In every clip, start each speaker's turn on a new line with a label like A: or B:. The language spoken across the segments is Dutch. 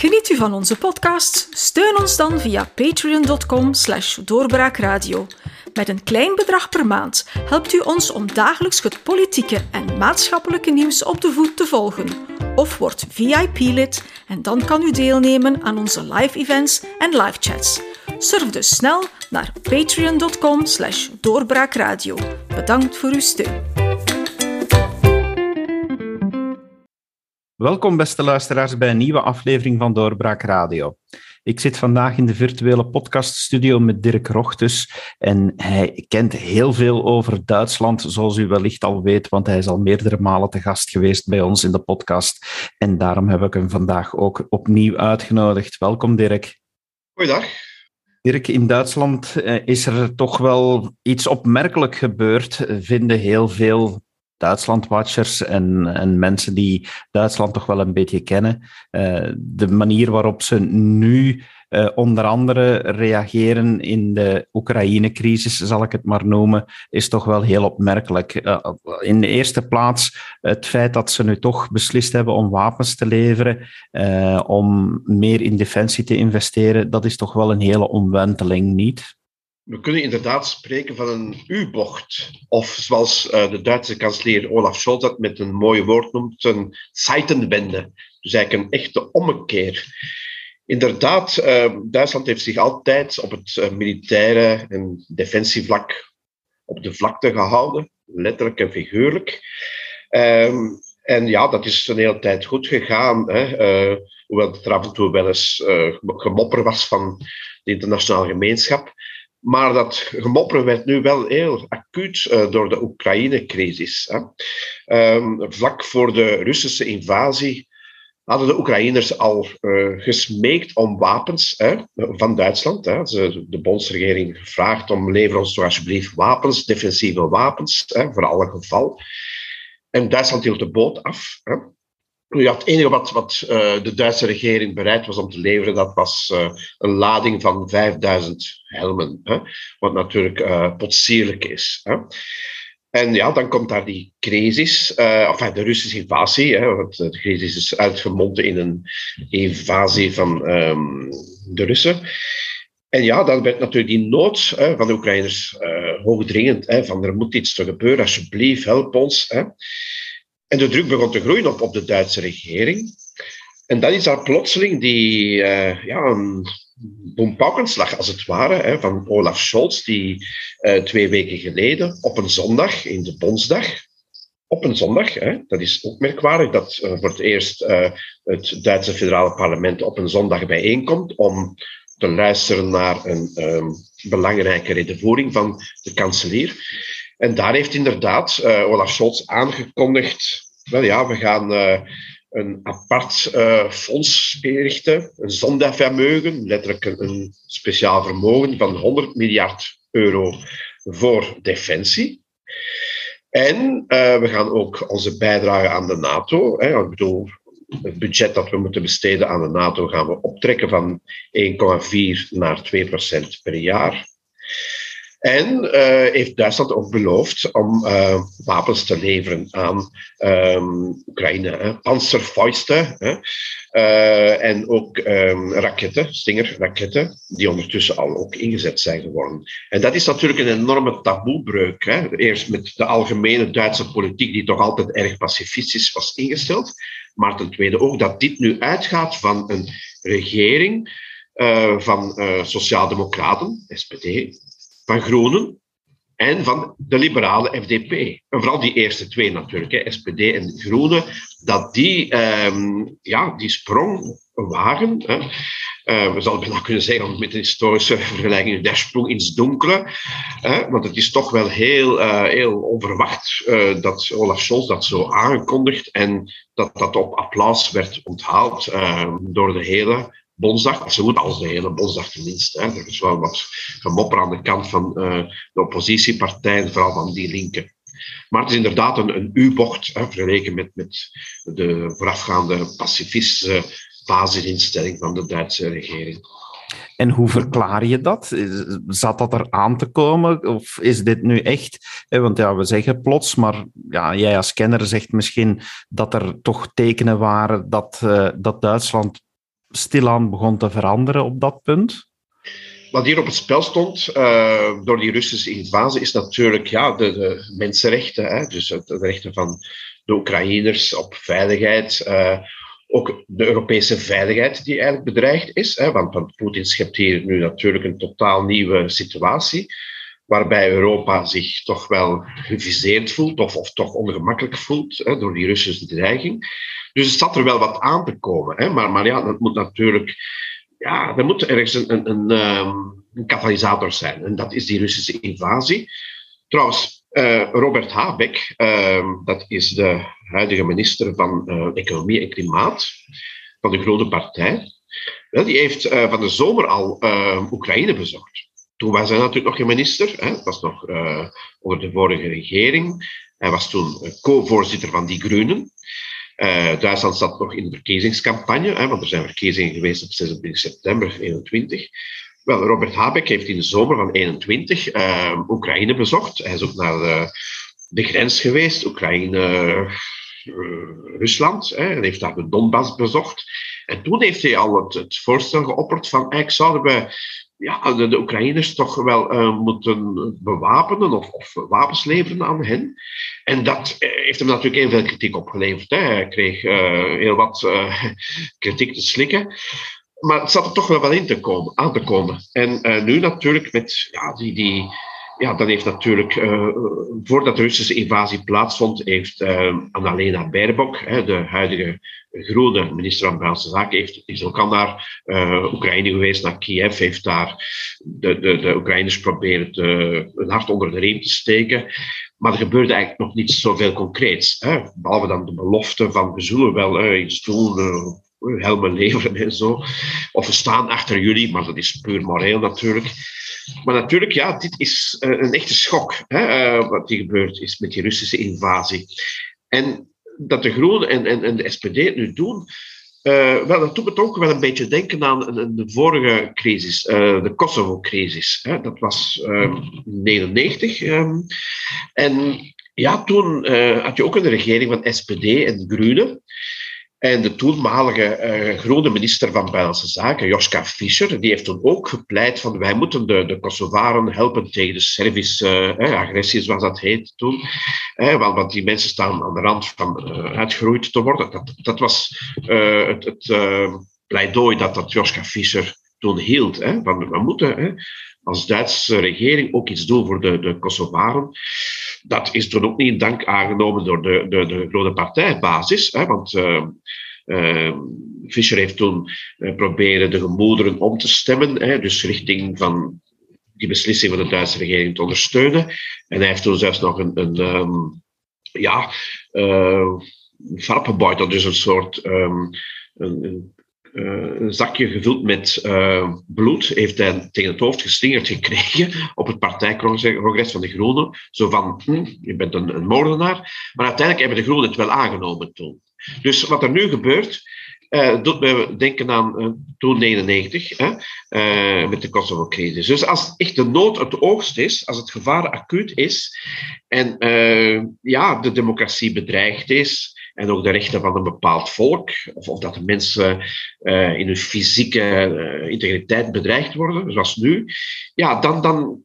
A: Geniet u van onze podcast? Steun ons dan via patreon.com slash doorbraakradio. Met een klein bedrag per maand helpt u ons om dagelijks het politieke en maatschappelijke nieuws op de voet te volgen. Of word VIP-lid en dan kan u deelnemen aan onze live events en live chats. Surf dus snel naar patreon.com slash doorbraakradio. Bedankt voor uw steun.
B: Welkom, beste luisteraars, bij een nieuwe aflevering van Doorbraak Radio. Ik zit vandaag in de virtuele podcaststudio met Dirk Rochtus en hij kent heel veel over Duitsland, zoals u wellicht al weet, want hij is al meerdere malen te gast geweest bij ons in de podcast. En daarom heb ik hem vandaag ook opnieuw uitgenodigd. Welkom, Dirk.
C: Goeiedag.
B: Dirk, in Duitsland eh, is er toch wel iets opmerkelijk gebeurd, vinden heel veel Duitsland-watchers en, en mensen die Duitsland toch wel een beetje kennen. Uh, de manier waarop ze nu uh, onder andere reageren in de Oekraïne-crisis, zal ik het maar noemen, is toch wel heel opmerkelijk. Uh, in de eerste plaats het feit dat ze nu toch beslist hebben om wapens te leveren, om meer in defensie te investeren, dat is toch wel een hele omwenteling, niet?
C: We kunnen inderdaad spreken van een U-bocht. Of zoals uh, de Duitse kanselier Olaf Scholz dat met een mooi woord noemt, een Zeitenwende. Dus eigenlijk een echte ommekeer. Inderdaad, uh, Duitsland heeft zich altijd op het uh, militaire en defensievlak op de vlakte gehouden, letterlijk en figuurlijk. Um, en ja, dat is een hele tijd goed gegaan. Hè. hoewel het er af en toe wel eens gemopper was van de internationale gemeenschap. Maar dat gemopper werd nu wel heel acuut uh, door de Oekraïne-crisis. Um, vlak voor de Russische invasie hadden de Oekraïners al uh, gesmeekt om wapens van Duitsland. Hè. Ze, de bondsregering gevraagd om lever ons toch alsjeblieft wapens, defensieve wapens, voor alle geval. En Duitsland hield de boot af. Ja, het enige wat, wat uh, de Duitse regering bereid was om te leveren, dat was uh, een lading van 5000 helmen. Hè? Wat natuurlijk uh, potsierlijk is. Hè? En ja, dan komt daar die crisis, enfin de Russische invasie. Hè, want de crisis is uitgemonden in een invasie van um, de Russen. En ja, dan werd natuurlijk die nood hè, van de Oekraïners hoogdringend. Hè, van er moet iets gebeuren, alsjeblieft, help ons. Hè. En de druk begon te groeien op, op de Duitse regering. En dan is daar plotseling die, uh, ja, een als het ware, hè, van Olaf Scholz, die uh, twee weken geleden op een zondag, in de Bondsdag, op een zondag, hè, dat is ook merkwaardig dat uh, voor het eerst het Duitse federale parlement op een zondag bijeenkomt om te luisteren naar een um, belangrijke redenvoering van de kanselier. En daar heeft inderdaad uh, Olaf Scholz aangekondigd, wel ja, we gaan uh, een apart uh, fonds inrichten, een zondavermogen, letterlijk een, een, speciaal vermogen van 100 miljard euro voor defensie. En we gaan ook onze bijdrage aan de NATO, hè, ik bedoel, het budget dat we moeten besteden aan de NATO gaan we optrekken van 1,4 naar 2 procent per jaar. En uh, heeft Duitsland ook beloofd om uh, wapens te leveren aan um, Oekraïne. Hè. Panzerfäuste hè. Uh, en ook um, raketten, Stinger-raketten, die ondertussen al ook ingezet zijn geworden. En dat is natuurlijk een enorme taboebreuk. Hè. Eerst met de algemene Duitse politiek, die toch altijd erg pacifistisch was ingesteld. Maar ten tweede ook dat dit nu uitgaat van een regering van sociaaldemocraten, SPD, van Groenen en van de liberale FDP. En vooral die eerste twee natuurlijk, hè, SPD en Groenen, dat die um, ja, die sprong wagen. Hè. Uh, we zouden bijna kunnen zeggen, met een historische vergelijking, de sprong ins donkere. Hè, want het is toch wel heel, uh, heel onverwacht uh, dat Olaf Scholz dat zo aangekondigd en dat dat op applaus werd onthaald ehm, door de hele Bondsdag, zo goed als de hele Bondsdag tenminste. Hè. Er is wel wat gemopper aan de kant van uh, de oppositiepartijen, vooral van die linken. Maar het is inderdaad een, een U-bocht, vergeleken met, met de voorafgaande pacifistische basisinstelling van de Duitse regering.
B: En hoe verklaar je dat? Zat dat er aan te komen? Of is dit nu echt? Want ja, we zeggen plots, maar ja, jij als kenner zegt misschien dat er toch tekenen waren dat, uh, dat Duitsland stilaan begon te veranderen op dat punt?
C: Wat hier op het spel stond uh, door die Russische invasie is natuurlijk ja, de, mensenrechten. Hè? Dus de rechten van de Oekraïners op veiligheid. Uh, ook de Europese veiligheid die eigenlijk bedreigd is. Hè? Want, want Poetin schept hier nu natuurlijk een totaal nieuwe situatie. Waarbij Europa zich toch wel geviseerd voelt of, of toch ongemakkelijk voelt hè, door die Russische dreiging. Dus er zat er wel wat aan te komen. Hè? Maar, ja, dat moet natuurlijk ja, er moet ergens een, een, een, ehm, een, katalysator zijn. En dat is die Russische invasie. Trouwens, uh, Robert Habeck, uh, dat is de huidige minister van uh, Economie en Klimaat van de Groene Partij. Die heeft uh, van de zomer al ehm, Oekraïne bezocht. Toen was hij natuurlijk nog geen minister. Hè. Dat was nog onder de vorige regering. Hij was toen co-voorzitter van die Groenen. Uh, Duitsland zat nog in de verkiezingscampagne, hè, want er zijn verkiezingen geweest op 26 september 2021. Wel, Robert Habeck heeft in de zomer van 21 uh, eh, Oekraïne bezocht. Hij is ook naar de, de grens geweest, Oekraïne-Rusland, uh, en heeft daar de Donbass bezocht. En toen heeft hij al het, het voorstel geopperd van eigenlijk zouden we ja, de, Oekraïners toch wel uh, moeten bewapenen of, of, wapens leveren aan hen. En dat uh, heeft hem natuurlijk heel veel kritiek opgeleverd. Hij kreeg uh, heel wat kritiek te slikken. Maar het zat er toch wel wel in te komen, aan te komen. En nu natuurlijk met ja, die, die, ja, dan heeft natuurlijk, uh, voordat de Russische invasie plaatsvond, heeft uh, Annalena Baerbock, de huidige groene minister van Buitenlandse Zaken, heeft, is ook al naar uh, Oekraïne geweest, naar Kiev, heeft daar de, de, de Oekraïners proberen te, een hart onder de riem te steken. Maar er gebeurde eigenlijk nog niet zoveel concreets. Hè? Behalve dan de belofte van we zullen wel iets doen, helmen leveren en zo. Of we staan achter jullie, maar dat is puur moreel natuurlijk. Maar natuurlijk, ja, dit is eh, een echte schok, hè, uh, wat hier gebeurd is met die Russische invasie. En dat de Groenen en, en, en de SPD het nu doen, uh, wel, dat doet me toch wel een beetje denken aan de vorige crisis, de Kosovo-crisis. Dat was in 1999. Um, en ja, toen had je ook een regering van SPD en Groenen. En de toenmalige uh, groene minister van Buitenlandse Zaken, Joska Fischer, die heeft toen ook gepleit van wij moeten de, de Kosovaren helpen tegen de Servische uh, agressie, zoals dat heet toen. Uh, want, want, die mensen staan aan de rand van uitgeroeid te worden. Dat, dat was het, het pleidooi dat, dat Joska Fischer toen hield. Hè, van, we moeten hè, als Duitse regering ook iets doen voor de, de Kosovaren. Dat is toen ook niet in dank aangenomen door de, de, de grote partijbasis. Hè, want uh, uh, Fischer heeft toen uh, proberen de gemoederen om te stemmen. Hè, dus richting van die beslissing van de Duitse regering te ondersteunen. En hij heeft toen zelfs nog een, een um, ja, uh, dat dus een soort een, een uh, een zakje gevuld met uh, bloed heeft hij tegen het hoofd geslingerd gekregen op het partijcongres van de Groenen. Zo van, hm, je bent een, moordenaar. Maar uiteindelijk hebben de Groenen het wel aangenomen toen. Dus wat er nu gebeurt, uh, doet me denken aan toen 99, hè, met de Kosovo-crisis. Dus als echt de nood het oogst is, als het gevaar acuut is en ja, de democratie bedreigd is, en ook de rechten van een bepaald volk, of, of dat de mensen uh, in hun fysieke uh, integriteit bedreigd worden, zoals nu, ja, dan, dan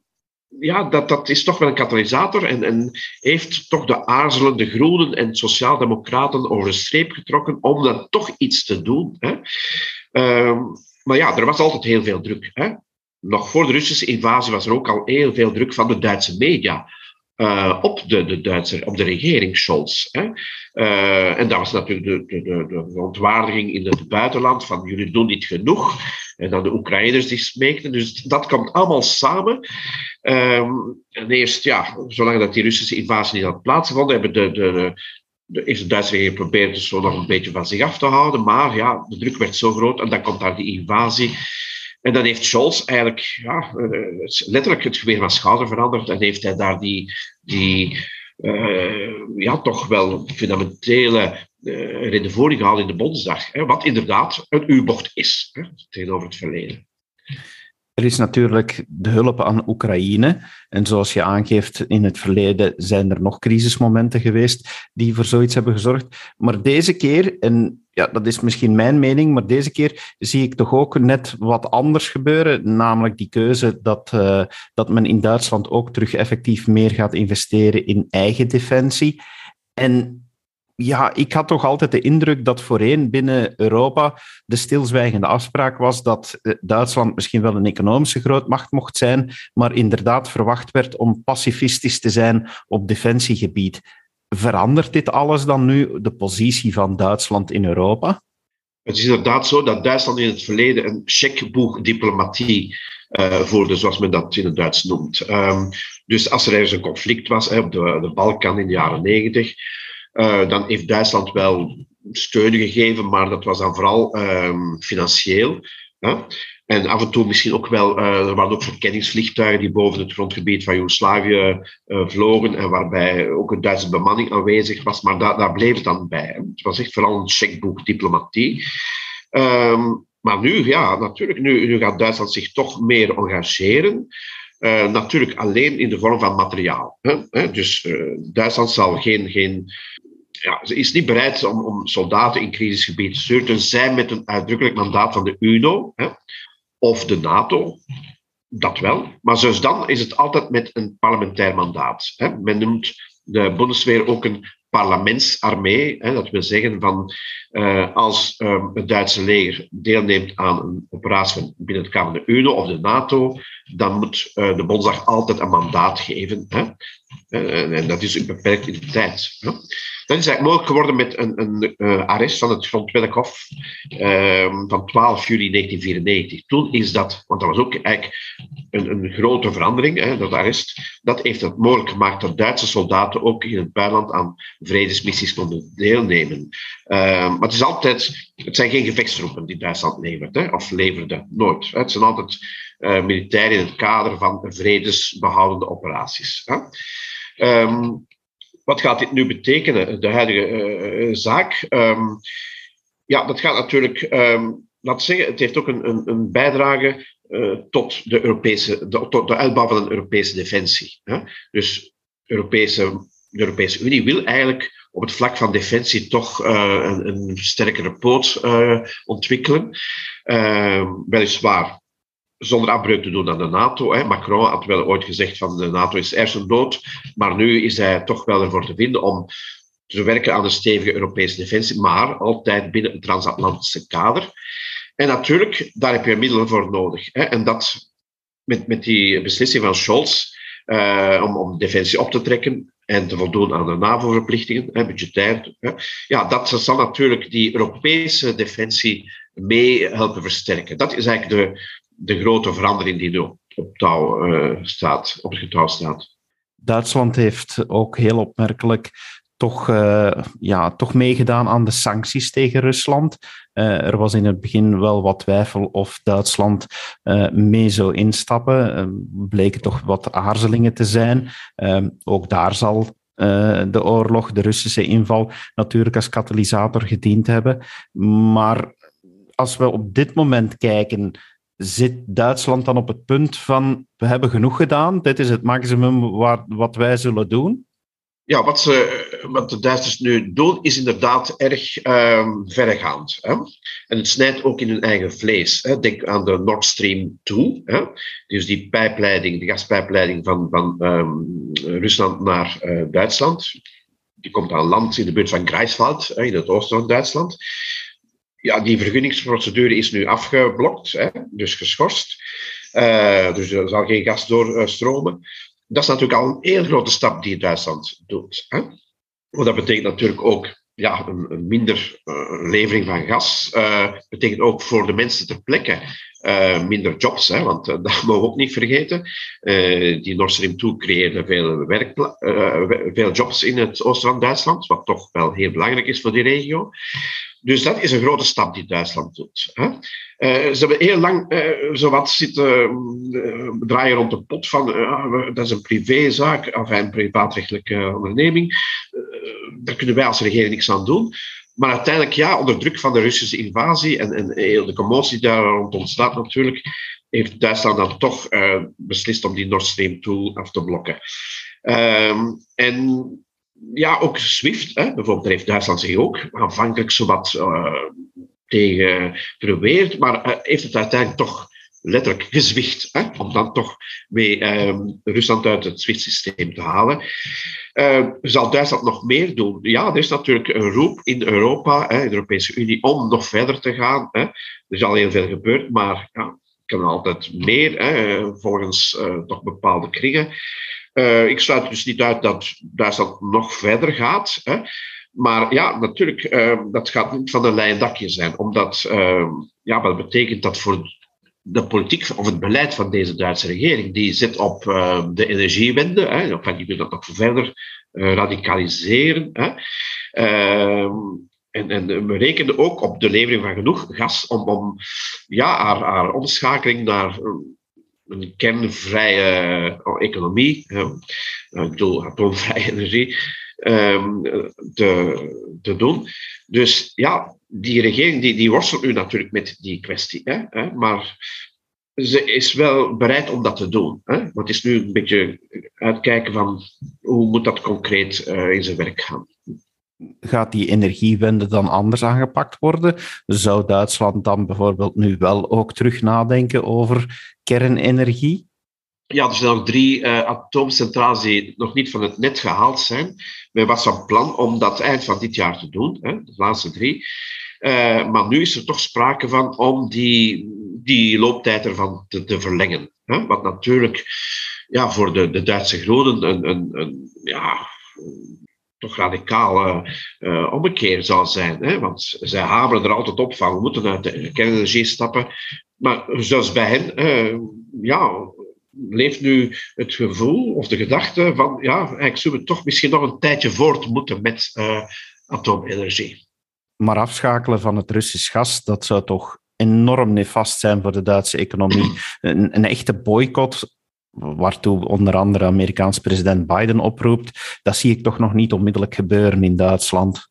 C: ja, dat, dat is toch wel een katalysator en, en heeft toch de aarzelende groenen en sociaaldemocraten over de streep getrokken om dan toch iets te doen. Hè. Uh, maar ja, er was altijd heel veel druk. Hè. Nog voor de Russische invasie was er ook al heel veel druk van de Duitse media uh, op de, de Duitse, op de regering Scholz. Hè. Uh, en dat was natuurlijk de, de, de, de ontwaardiging in het buitenland van jullie doen niet genoeg. En dan de Oekraïners die smeekten. Dus dat komt allemaal samen. Um, en eerst, ja, zolang dat die Russische invasie niet had plaatsgevonden, hebben de, de, de Duitse regering geprobeerd dus zo nog een beetje van zich af te houden. Maar ja, de druk werd zo groot en dan komt daar die invasie. En dan heeft Scholz eigenlijk ja, eh, letterlijk het geweer van schouder veranderd en heeft hij daar die, die uh, ja, toch wel fundamentele uh, redenvoering gehaald in de Bondsdag. Hè, wat inderdaad een U-bocht is hè, tegenover het verleden.
B: Er is natuurlijk de hulp aan Oekraïne. En zoals je aangeeft, in het verleden zijn er nog crisismomenten geweest die voor zoiets hebben gezorgd. Maar deze keer, en ja, dat is misschien mijn mening, maar deze keer zie ik toch ook net wat anders gebeuren. Namelijk die keuze dat, uh, dat men in Duitsland ook terug effectief meer gaat investeren in eigen defensie. En ja, ik had toch altijd de indruk dat voorheen binnen Europa de stilzwijgende afspraak was dat eh, Duitsland misschien wel een economische grootmacht mocht zijn, maar inderdaad verwacht werd om pacifistisch te zijn op defensiegebied. Verandert dit alles dan nu de positie van Duitsland in Europa?
C: Het is inderdaad zo dat Duitsland in het verleden een checkboek-diplomatie uh, voerde, zoals men dat in het Duits noemt. Um, dus als er ergens een conflict was hè, op de, de Balkan in de jaren negentig, uh, dan heeft Duitsland wel steun gegeven, maar dat was dan vooral um, financieel. Hè? En af en toe misschien ook wel, uh, er waren ook verkenningsvliegtuigen die boven het grondgebied van Joegoslavië uh, vlogen en waarbij ook een Duitse bemanning aanwezig was, maar da daar bleef het dan bij. Het was echt vooral een checkboek diplomatie. Um, maar nu, ja, natuurlijk, nu, nu gaat Duitsland zich toch meer engageren. Uh, natuurlijk alleen in de vorm van materiaal. Hè? Dus Duitsland zal geen, geen ja, is niet bereid om, soldaten in crisisgebieden te sturen, tenzij met een uitdrukkelijk mandaat van de UNO. Hè? Of de NATO. Dat wel. Maar zelfs dan is het altijd met een parlementair mandaat. Men noemt de Bundeswehr ook een parlementsarmee. Dat wil zeggen van uh, als um, het Duitse leger deelneemt aan een operatie binnen het kader van de UNO of de NATO, dan moet uh, de Bondsdag altijd een mandaat geven. Uh, en dat is beperkt in de tijd. Hè. Dat is eigenlijk mogelijk geworden met een, een uh, arrest van het Grondwettelijk Hof uh, van 12 juli 1994. Toen is dat, want dat was ook eigenlijk een, een grote verandering, hè, dat arrest, dat heeft het mogelijk gemaakt dat Duitse soldaten ook in het buitenland aan vredesmissies konden deelnemen. Uh, maar het is altijd, het zijn geen gevechtstroepen die Duitsland levert, hè, of leverde, nooit. Het zijn altijd uh, militairen in het kader van vredesbehoudende operaties. Hè. Um, wat gaat dit nu betekenen, de huidige uh, zaak? Um, ja, dat gaat natuurlijk, um, laat zeggen, het heeft ook een, een, een bijdrage uh, tot, de Europese, de, tot de uitbouw van een Europese defensie. Dus Europese, de Europese Unie wil eigenlijk op het vlak van defensie toch een, een, sterkere poot ontwikkelen. weliswaar zonder afbreuk te doen aan de NATO. Hè. Macron had wel ooit gezegd van de NATO is eerst dood, maar nu is hij toch wel ervoor te vinden om te werken aan een stevige Europese defensie, maar altijd binnen een transatlantische kader. En natuurlijk, daar heb je middelen voor nodig. Hè. En dat met, met die beslissing van Scholz uh, om, om defensie op te trekken en te voldoen aan de NAVO-verplichtingen, budgetair. Hè. Ja, dat zal natuurlijk die Europese defensie mee helpen versterken. Dat is eigenlijk de, de grote verandering die nu op, touw, uh, staat, op het getouw staat.
B: Duitsland heeft ook heel opmerkelijk toch, uh, ja, toch meegedaan aan de sancties tegen Rusland. Uh, er was in het begin wel wat twijfel of Duitsland mee zou instappen. bleken toch wat aarzelingen te zijn. ook daar zal de oorlog, de Russische inval, natuurlijk als katalysator gediend hebben. Maar als we op dit moment kijken zit Duitsland dan op het punt van we hebben genoeg gedaan, dit is het maximum waar, wat wij zullen doen?
C: Ja, wat, ze, wat de Duitsers nu doen, is inderdaad erg um, verregaand. Hè? En het snijdt ook in hun eigen vlees. Hè? Denk aan de Nord Stream 2. Hè? Dus die pijpleiding, de gaspijpleiding van, van um, Rusland naar uh, Duitsland. Die komt aan land in de buurt van Greifswald, in het oosten van Duitsland ja, die vergunningsprocedure is nu afgeblokt, hè, dus geschorst. Uh, dus er zal geen gas doorstromen. Dat is natuurlijk al een heel grote stap die Duitsland doet. Hè. Want dat betekent natuurlijk ook ja, een, minder uh, levering van gas. Uh, betekent ook voor de mensen ter plekke minder jobs. Hè, want dat mogen we ook niet vergeten. die Nord Stream 2 creëerde veel, veel jobs in het oosten van Duitsland, wat toch wel heel belangrijk is voor die regio. Dus dat is een grote stap die Duitsland doet. Hè. Uh, ze hebben heel lang uh, zowat zitten uh, draaien rond de pot van dat is een privézaak, of een privaatrechtelijke onderneming. daar kunnen wij als regering niks aan doen. Maar uiteindelijk, ja, onder druk van de Russische invasie en, en de commotie daar rond ontstaat natuurlijk, heeft Duitsland dan toch beslist om die Nord Stream 2 af te blokken. Ehm, en ja, ook SWIFT, hè, bijvoorbeeld, heeft Duitsland zich ook aanvankelijk zowat uh, tegen verweerd, maar heeft het uiteindelijk toch letterlijk gezwicht, hè, om dan toch mee uh, Rusland uit het SWIFT-systeem te halen. Uh, zal Duitsland nog meer doen? Ja, er is natuurlijk een roep in Europa, hè, de Europese Unie, om nog verder te gaan. Hè. Er is al heel veel gebeurd, maar ja, kan altijd meer, hè, volgens toch bepaalde kringen. Uh, ik sluit dus niet uit dat Duitsland nog verder gaat. Hè. Maar ja, natuurlijk, uh, dat gaat niet van een lijn dakje zijn. Omdat, uh, ja, wat betekent dat voor de politiek of het beleid van deze Duitse regering? Die zit op de energiewende. Hè. Kan je dat nog verder radicaliseren. Hè. Ehm, en, en, we rekenen ook op de levering van genoeg gas om, om ja, haar, haar omschakeling naar een kernvrije economie, ik bedoel atoomvrije energie, ehm, te, te doen. Dus ja, die regering die, die worstelt nu natuurlijk met die kwestie. Hè, maar ze is wel bereid om dat te doen. Hè? Het is nu een beetje uitkijken van hoe moet dat concreet uh, in zijn werk gaan
B: gaat die energiewende dan anders aangepakt worden? Zou Duitsland dan bijvoorbeeld nu wel ook terug nadenken over kernenergie?
C: Ja, er zijn nog drie uh, atoomcentrales die nog niet van het net gehaald zijn. Men was van plan om dat eind van dit jaar te doen, hè, de laatste drie. Uh, maar nu is er toch sprake van om die, die looptijd ervan te, te verlengen. Hè? Wat natuurlijk ja, voor de, de Duitse groenen een, een, een ja, toch radicale uh, ommekeer zou zijn. Hè? Want zij hameren er altijd op van, we moeten uit de kernenergie stappen. Maar zelfs bij hen, uh, ja, leeft nu het gevoel of de gedachte van, ja, eigenlijk zullen we toch misschien nog een tijdje voort moeten met atoomenergie.
B: Maar afschakelen van het Russisch gas, dat zou toch enorm nefast zijn voor de Duitse economie. Een, een echte boycott waartoe onder andere Amerikaans president Biden oproept, dat zie ik toch nog niet onmiddellijk gebeuren in Duitsland.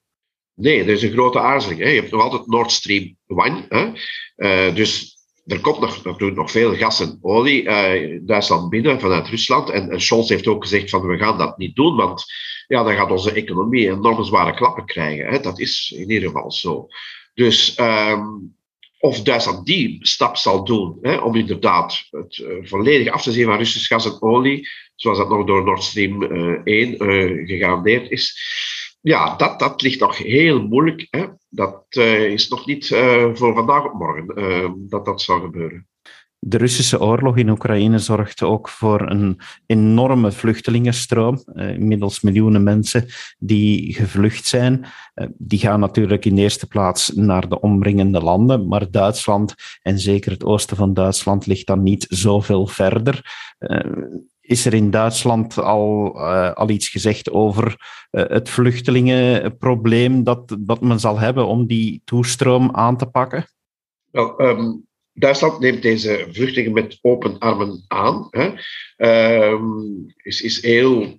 C: Nee, er is een grote aarzeling. Hè. Je hebt nog altijd Nord Stream 1. Hè. Uh, dus er komt nog, natuurlijk nog veel gas en olie uh, Duitsland binnen vanuit Rusland. En, Scholz heeft ook gezegd van we gaan dat niet doen, want ja, dan gaat onze economie enorm zware klappen krijgen. Hè. Dat is in ieder geval zo. Dus um, of Duitsland die stap zal doen hè, om inderdaad het uh, volledig af te zien van Russisch gas en olie, zoals dat nog door Nord Stream uh, 1 uh, gegarandeerd is. Ja, dat, dat ligt nog heel moeilijk. Hè. Dat is nog niet voor vandaag op morgen dat dat zal gebeuren.
B: De Russische oorlog in Oekraïne zorgt ook voor een enorme vluchtelingenstroom. Uh, inmiddels miljoenen mensen die gevlucht zijn. Uh, die gaan natuurlijk in de eerste plaats naar de omringende landen, maar Duitsland en zeker het oosten van Duitsland ligt dan niet zoveel verder. Uh, is er in Duitsland al, al iets gezegd over het vluchtelingenprobleem dat, dat men zal hebben om die toestroom aan te pakken?
C: Wel, um Duitsland neemt deze vluchtelingen met open armen aan. Hè. Uh, is, is heel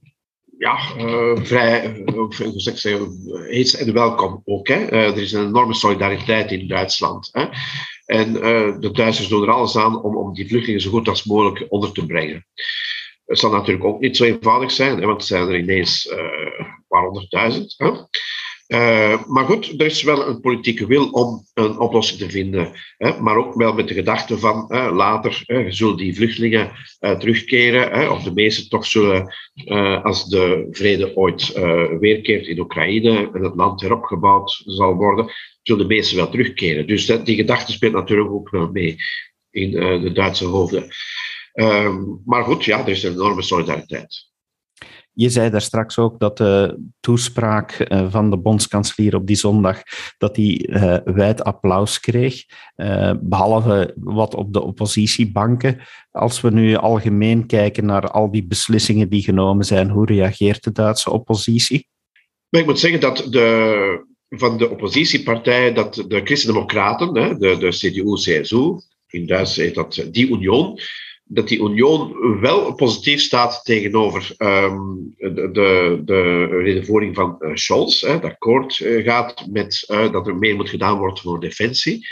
C: ja, uh, vrij, zeggen, heet en welkom ook. Hè. Uh, er is een enorme solidariteit in Duitsland. Hè. En uh, de Duitsers doen er alles aan om, om die vluchtelingen zo goed als mogelijk onder te brengen. Het zal natuurlijk ook niet zo eenvoudig zijn, hè, want er zijn er ineens een paar honderdduizend. Uh, maar goed, er is wel een politieke wil om een oplossing te vinden. Hè, maar ook wel met de gedachte van later zullen die vluchtelingen terugkeren, of de meesten toch zullen, als de vrede ooit weerkeert in Oekraïne en het land heropgebouwd zal worden, zullen de meesten wel terugkeren. Dus die gedachte speelt natuurlijk ook wel mee in de Duitse hoofden. Ehm, maar goed, ja, er is een enorme solidariteit.
B: Je zei daar straks ook dat de toespraak eh, van de bondskanselier op die zondag dat die uh, wijd applaus kreeg, uh, behalve wat op de oppositiebanken. Als we nu algemeen kijken naar al die beslissingen die genomen zijn, hoe reageert de Duitse oppositie?
C: ik moet zeggen dat de, van de oppositiepartijen, dat de Christen-Democraten, de, de CDU-CSU, in Duits heet dat die Union, dat die Union wel positief staat tegenover um, de, de, de redenvoering van uh, Scholz. Hè, dat akkoord uh, gaat met uh, dat er meer moet gedaan worden voor defensie.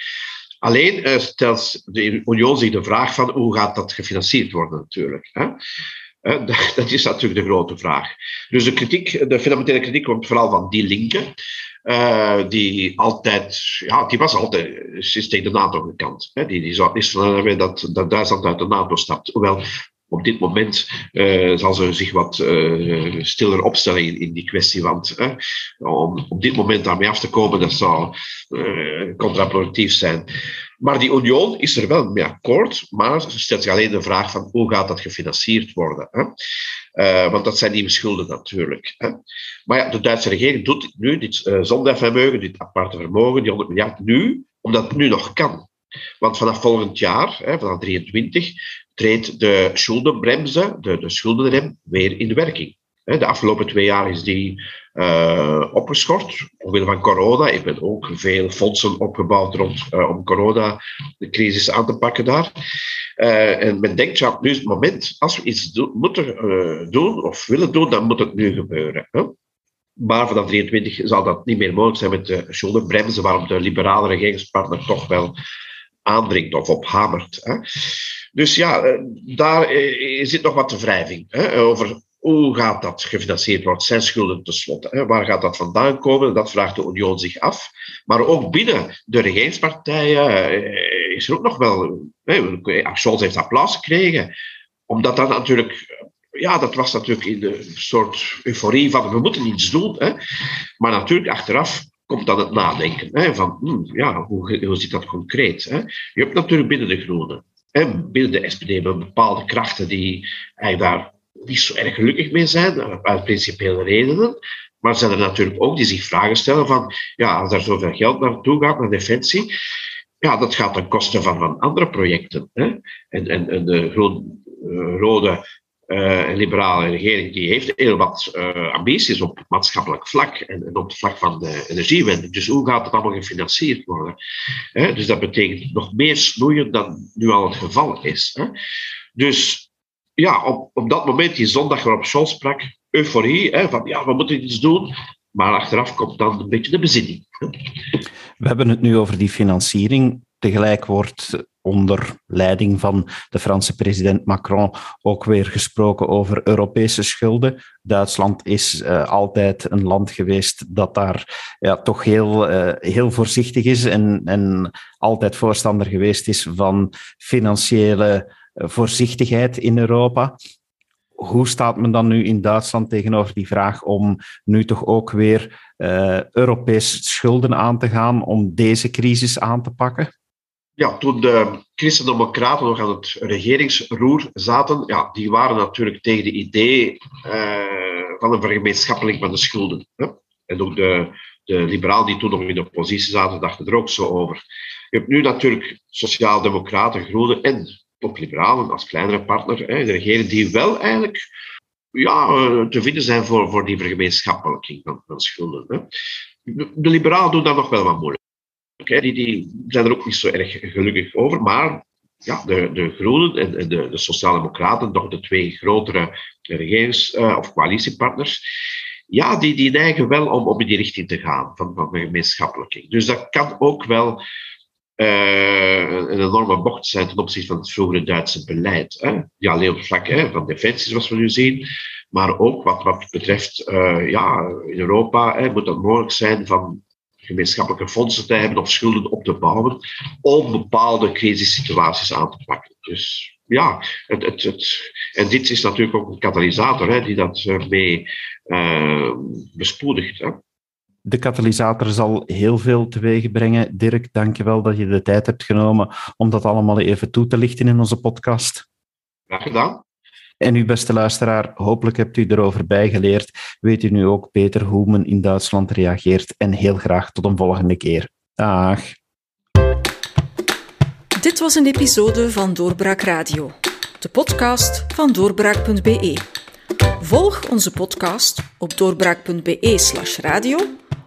C: Alleen stelt de Union zich de vraag van hoe gaat dat gefinancierd worden natuurlijk. Hè? Dat is natuurlijk de grote vraag. Dus de kritiek, de fundamentele kritiek komt vooral van die linken. Uh, die altijd, ja, die was altijd is tegen de NATO gekant. Hè. Die, die zou is van dat, dat Duitsland uit de NATO stapt. Hoewel op dit moment uh, zal ze zich wat stiller opstellen in, in die kwestie. Want om op dit moment daarmee af te komen, dat zou contraproductief zijn. Maar die union is er wel mee akkoord, maar ze stelt zich alleen de vraag van hoe gaat dat gefinancierd worden. Hè? want dat zijn nieuwe schulden natuurlijk. Hè? Maar ja, de Duitse regering doet nu dit uh, dit aparte vermogen, die 100 miljard nu, omdat het nu nog kan. Want vanaf volgend jaar, hè, vanaf 23, treedt de schuldenbremse, de, de schuldenrem, weer in werking. De afgelopen twee jaar is die uh, opgeschort, omwille van corona. Ik ben ook veel fondsen opgebouwd rond, uh, om corona, de crisis aan te pakken daar. Uh, en men denkt, ja, nu is het moment, als we iets moeten doen of willen doen, dan moet het nu gebeuren. Hè? Maar vanaf 23 zal dat niet meer mogelijk zijn met de schuldenbremse, waarom de liberale regeringspartner toch wel aandringt of op hamert. Hè. Dus ja, eh, daar eh, zit nog wat te wrijving hè, over hoe gaat dat gefinancierd worden, zijn schulden tenslotte. Waar gaat dat vandaan komen? Dat vraagt de Union zich af. Maar ook binnen de regeringspartijen eh, is er ook nog wel... Hè, Scholz heeft applaus gekregen, omdat dat natuurlijk... Ja, dat was natuurlijk in een soort euforie van we moeten iets doen. Hè? Maar natuurlijk achteraf komt dan het nadenken. Hè, van, hmm, ja, hoe, hoe zit dat concreet? Hè? Je hebt natuurlijk binnen de Groenen, hè, binnen de SPD, bepaalde krachten die eigenlijk daar niet zo erg gelukkig mee zijn, uit principiële redenen. Maar zijn er natuurlijk ook die zich vragen stellen van, ja, als er zoveel geld naartoe gaat, naar defensie, ja, dat gaat ten koste van, van andere projecten. Hè? En, en, de groen, uh, rode een liberale regering die heeft heel wat uh, ambities op maatschappelijk vlak en, op het vlak van de energiewende. Dus hoe gaat het allemaal gefinancierd worden? dus dat betekent nog meer snoeien dan nu al het geval is. Dus ja, op, op dat moment, die zondag waarop Scholz sprak, euforie, van ja, we moeten iets doen. Maar achteraf komt dan een beetje de bezinning.
B: We hebben het nu over die financiering. Tegelijk wordt onder leiding van de Franse president Macron ook weer gesproken over Europese schulden. Duitsland is uh, altijd een land geweest dat daar ja, toch heel, uh, heel voorzichtig is en, en altijd voorstander geweest is van financiële eh, voorzichtigheid in Europa. Hoe staat men dan nu in Duitsland tegenover die vraag om nu toch ook weer uh, Europese schulden aan te gaan om deze crisis aan te pakken?
C: ja, toen de Christen-Democraten nog aan het regeringsroer zaten, ja, die waren natuurlijk tegen het idee uh, van een vergemeenschappeling van de schulden. Hè? En ook de, de liberalen die toen nog in de oppositie zaten, dachten er ook zo over. Je hebt nu natuurlijk sociaal-democraten, groenen en ook liberalen als kleinere partner, de regering die wel eigenlijk ja, eh, te vinden zijn voor, voor die vergemeenschappeling van, schulden. De, liberalen doen daar nog wel wat moeilijk die, die zijn er ook niet zo erg gelukkig over. Maar ja, de, de Groenen en de, de Sociaaldemocraten, nog de twee grotere regerings- uh, of coalitiepartners, ja, die, die neigen wel om, om in die richting te gaan van, van gemeenschappelijking. Dus dat kan ook wel een enorme bocht zijn ten opzichte van het vroegere Duitse beleid. Hè? Ja, alleen op het vlak hè, van defensie, zoals we nu zien, maar ook wat, wat betreft uh, ja, in Europa hè, moet het mogelijk zijn van gemeenschappelijke fondsen te hebben of schulden op te bouwen om bepaalde crisissituaties aan te pakken. Dus ja, het, het, het, en dit is natuurlijk ook een katalysator hè, die dat eh, mee bespoedigt. Hè.
B: De katalysator zal heel veel teweeg brengen. Dirk, dank je wel dat je de tijd hebt genomen om dat allemaal even toe te lichten in onze podcast.
C: Graag gedaan.
B: En u, beste luisteraar, hopelijk hebt u erover bijgeleerd. Weet u nu ook beter hoe men in Duitsland reageert. En heel graag tot een volgende keer. Dag.
A: Dit was een episode van Doorbraak Radio, de podcast van doorbraak.be. Volg onze podcast op doorbraak.be/slash radio